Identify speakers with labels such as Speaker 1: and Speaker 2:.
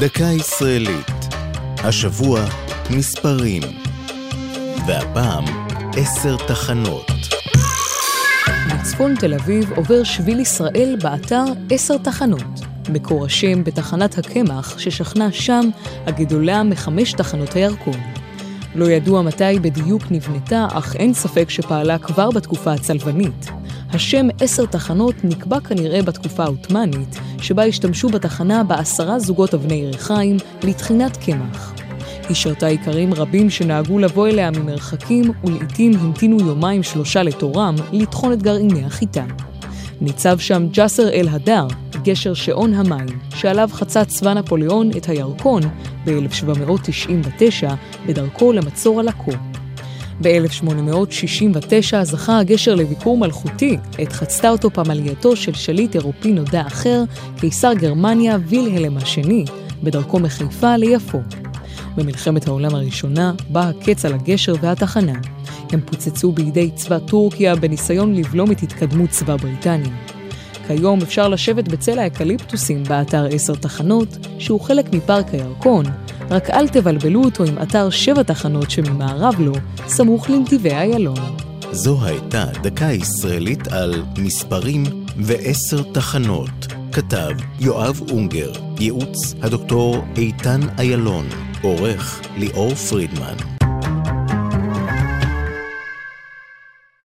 Speaker 1: דקה ישראלית. השבוע מספרים. והפעם עשר תחנות.
Speaker 2: בצפון תל אביב עובר שביל ישראל באתר עשר תחנות. מקור השם בתחנת הקמח ששכנה שם הגדולה מחמש תחנות הירקון. לא ידוע מתי בדיוק נבנתה, אך אין ספק שפעלה כבר בתקופה הצלבנית. השם עשר תחנות נקבע כנראה בתקופה העות'מאנית, שבה השתמשו בתחנה בעשרה זוגות אבני ריחיים לטחינת קמח. היא שרתה איכרים רבים שנהגו לבוא אליה ממרחקים, ולעיתים המתינו יומיים שלושה לתורם לטחון את גרעיני החיטה. ניצב שם ג'סר אל-הדר, גשר שעון המים, שעליו חצה צבא נפוליאון את הירקון ב-1799 בדרכו למצור על עכו. ב-1869 זכה הגשר לביקור מלכותי, עת חצתה אותו פמלייתו של שליט אירופי נודע אחר, קיסר גרמניה וילהלם השני, בדרכו מחיפה ליפו. במלחמת העולם הראשונה בא הקץ על הגשר והתחנה. הם פוצצו בידי צבא טורקיה בניסיון לבלום את התקדמות צבא בריטניה. כיום אפשר לשבת בצל האקליפטוסים באתר עשר תחנות, שהוא חלק מפארק הירקון, רק אל תבלבלו אותו עם אתר שבע תחנות שממערב לו, סמוך לנתיבי איילון.
Speaker 1: זו הייתה דקה ישראלית על מספרים ועשר תחנות. כתב יואב אונגר, ייעוץ הדוקטור איתן איילון, עורך ליאור פרידמן.